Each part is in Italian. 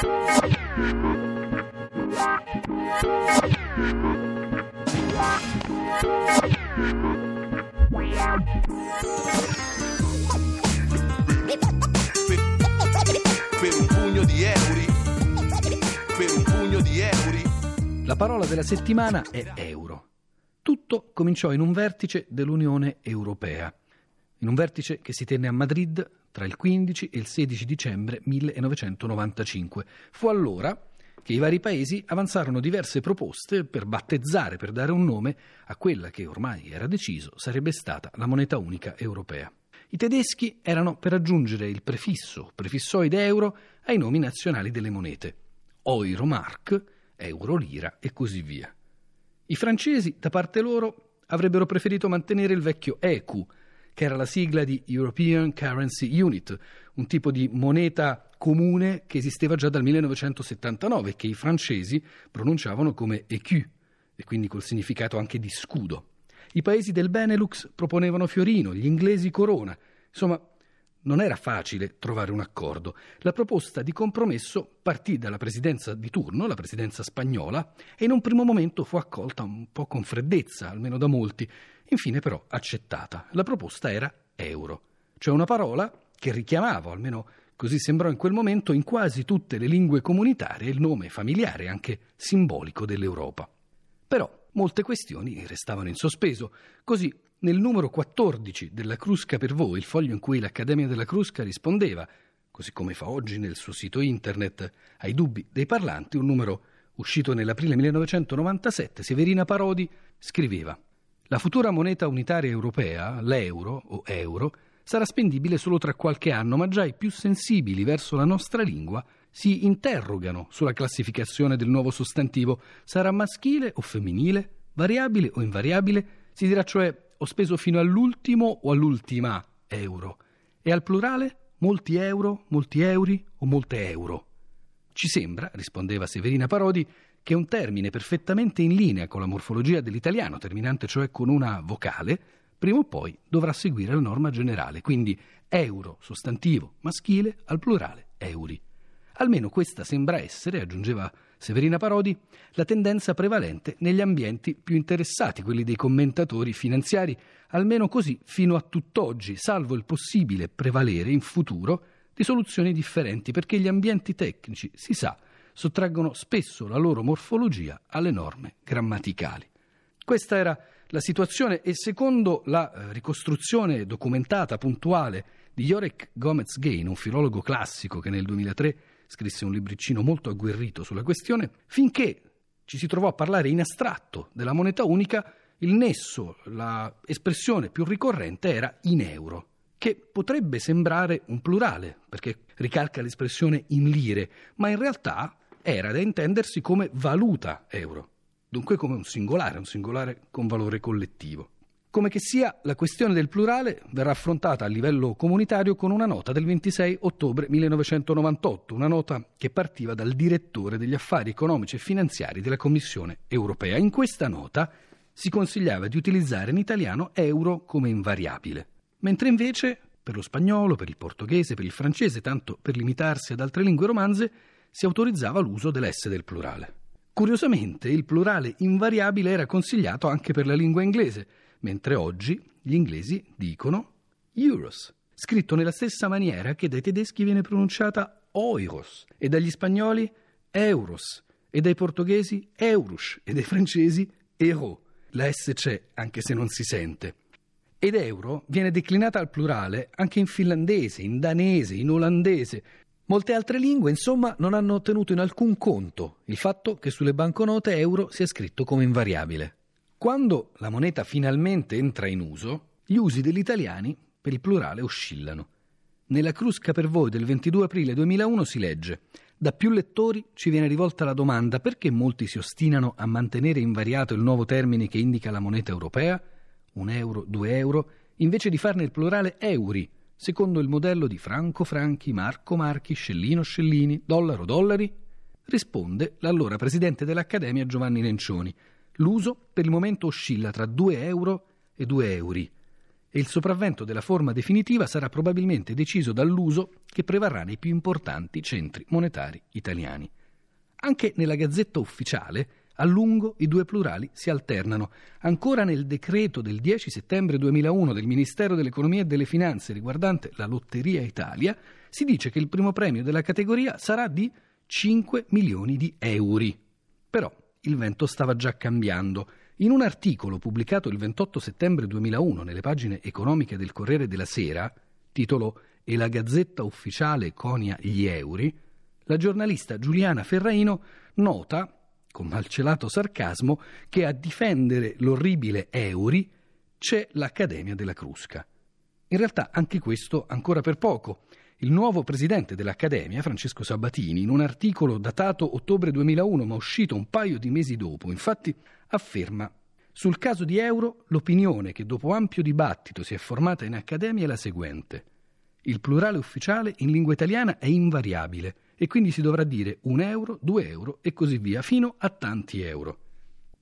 Per. Per un pugno di euro. La parola della settimana è euro. Tutto cominciò in un vertice dell'Unione Europea, in un vertice che si tenne a Madrid tra il 15 e il 16 dicembre 1995. Fu allora che i vari paesi avanzarono diverse proposte per battezzare, per dare un nome a quella che ormai era deciso sarebbe stata la moneta unica europea. I tedeschi erano per aggiungere il prefisso, prefissoide euro, ai nomi nazionali delle monete. Euro-mark, euro-lira e così via. I francesi, da parte loro, avrebbero preferito mantenere il vecchio ECU, che era la sigla di European Currency Unit, un tipo di moneta comune che esisteva già dal 1979 e che i francesi pronunciavano come EQ, e quindi col significato anche di scudo. I paesi del Benelux proponevano Fiorino, gli inglesi Corona. Insomma, non era facile trovare un accordo. La proposta di compromesso partì dalla presidenza di turno, la presidenza spagnola, e in un primo momento fu accolta un po' con freddezza, almeno da molti. Infine però accettata. La proposta era euro, cioè una parola che richiamava, almeno così sembrò in quel momento, in quasi tutte le lingue comunitarie il nome familiare, anche simbolico dell'Europa. Però molte questioni restavano in sospeso. Così, nel numero 14 della Crusca per voi, il foglio in cui l'Accademia della Crusca rispondeva, così come fa oggi nel suo sito internet, ai dubbi dei parlanti, un numero uscito nell'aprile 1997, Severina Parodi scriveva La futura moneta unitaria europea, l'euro o euro, sarà spendibile solo tra qualche anno, ma già i più sensibili verso la nostra lingua si interrogano sulla classificazione del nuovo sostantivo. Sarà maschile o femminile? Variabile o invariabile? Si dirà cioè ho speso fino all'ultimo o all'ultima euro. E al plurale? Molti euro, molti euri o molte euro? Ci sembra, rispondeva Severina Parodi, che un termine perfettamente in linea con la morfologia dell'italiano, terminante cioè con una vocale, prima o poi dovrà seguire la norma generale, quindi euro, sostantivo maschile, al plurale euri. Almeno questa sembra essere, aggiungeva Severina Parodi, la tendenza prevalente negli ambienti più interessati, quelli dei commentatori finanziari, almeno così fino a tutt'oggi, salvo il possibile prevalere in futuro di soluzioni differenti, perché gli ambienti tecnici, si sa, sottraggono spesso la loro morfologia alle norme grammaticali. Questa era la situazione e secondo la eh, ricostruzione documentata, puntuale, di Jorek Gomez-Gain, un filologo classico che nel 2003 scrisse un libricino molto agguerrito sulla questione, finché ci si trovò a parlare in astratto della moneta unica, il nesso, l'espressione più ricorrente era in euro, che potrebbe sembrare un plurale, perché ricalca l'espressione in lire, ma in realtà era da intendersi come valuta euro, dunque come un singolare, un singolare con valore collettivo. Come che sia, la questione del plurale verrà affrontata a livello comunitario con una nota del 26 ottobre 1998, una nota che partiva dal direttore degli affari economici e finanziari della Commissione europea. In questa nota si consigliava di utilizzare in italiano euro come invariabile, mentre invece per lo spagnolo, per il portoghese, per il francese, tanto per limitarsi ad altre lingue romanze, si autorizzava l'uso dell'esse del plurale. Curiosamente, il plurale invariabile era consigliato anche per la lingua inglese, mentre oggi gli inglesi dicono euros, scritto nella stessa maniera che dai tedeschi viene pronunciata euros e dagli spagnoli euros e dai portoghesi eurus e dai francesi euro. La S c'è anche se non si sente. Ed euro viene declinata al plurale anche in finlandese, in danese, in olandese. Molte altre lingue, insomma, non hanno tenuto in alcun conto il fatto che sulle banconote euro sia scritto come invariabile. Quando la moneta finalmente entra in uso, gli usi degli italiani per il plurale oscillano. Nella Crusca per voi del 22 aprile 2001 si legge da più lettori ci viene rivolta la domanda perché molti si ostinano a mantenere invariato il nuovo termine che indica la moneta europea, un euro, due euro, invece di farne il plurale euri, secondo il modello di franco franchi, marco marchi, scellino scellini, dollaro dollari? Risponde l'allora presidente dell'Accademia Giovanni Nencioni, L'uso per il momento oscilla tra 2 euro e 2 euro. e il sopravvento della forma definitiva sarà probabilmente deciso dall'uso che prevarrà nei più importanti centri monetari italiani. Anche nella Gazzetta Ufficiale a lungo i due plurali si alternano. Ancora nel decreto del 10 settembre 2001 del Ministero dell'Economia e delle Finanze riguardante la Lotteria Italia, si dice che il primo premio della categoria sarà di 5 milioni di euro. Però il vento stava già cambiando. In un articolo pubblicato il 28 settembre 2001 nelle pagine economiche del Corriere della Sera, titolo E la Gazzetta Ufficiale conia gli euro, la giornalista Giuliana Ferraino nota con malcelato sarcasmo, che a difendere l'orribile Euri c'è l'Accademia della Crusca. In realtà anche questo ancora per poco. Il nuovo presidente dell'Accademia, Francesco Sabatini, in un articolo datato ottobre 2001 ma uscito un paio di mesi dopo, infatti afferma sul caso di Euro l'opinione che dopo ampio dibattito si è formata in Accademia è la seguente. Il plurale ufficiale in lingua italiana è invariabile e quindi si dovrà dire un euro, due euro e così via, fino a tanti euro.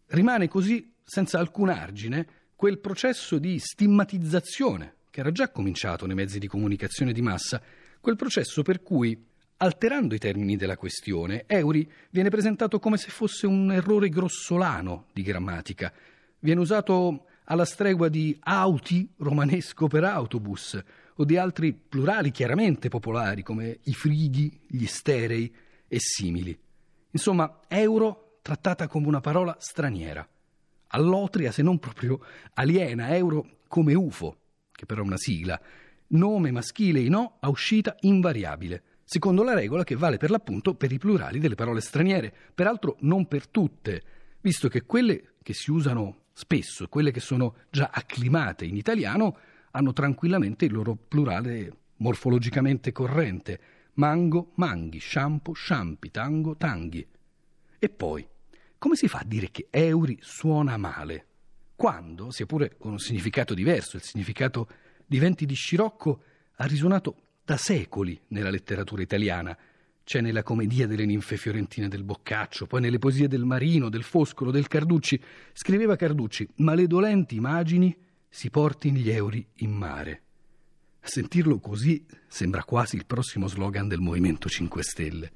Rimane così, senza alcun argine, quel processo di stigmatizzazione che era già cominciato nei mezzi di comunicazione di massa, quel processo per cui, alterando i termini della questione, Euri viene presentato come se fosse un errore grossolano di grammatica. Viene usato alla stregua di auti romanesco per autobus o di altri plurali chiaramente popolari come i frighi, gli sterei e simili. Insomma, euro trattata come una parola straniera, all'otria se non proprio aliena, euro come UFO, che però è una sigla, nome maschile in O a uscita invariabile, secondo la regola che vale per l'appunto per i plurali delle parole straniere, peraltro non per tutte, visto che quelle che si usano spesso, quelle che sono già acclimate in italiano, hanno tranquillamente il loro plurale morfologicamente corrente. Mango, manghi, shampoo, sciampi, tango, tanghi. E poi, come si fa a dire che euri suona male? Quando, sia pure con un significato diverso, il significato di venti di scirocco ha risuonato da secoli nella letteratura italiana. C'è nella commedia delle ninfe fiorentine del Boccaccio, poi nelle poesie del Marino, del Foscolo, del Carducci. Scriveva Carducci, ma le dolenti immagini si porti gli euri in mare. A sentirlo così sembra quasi il prossimo slogan del Movimento 5 Stelle.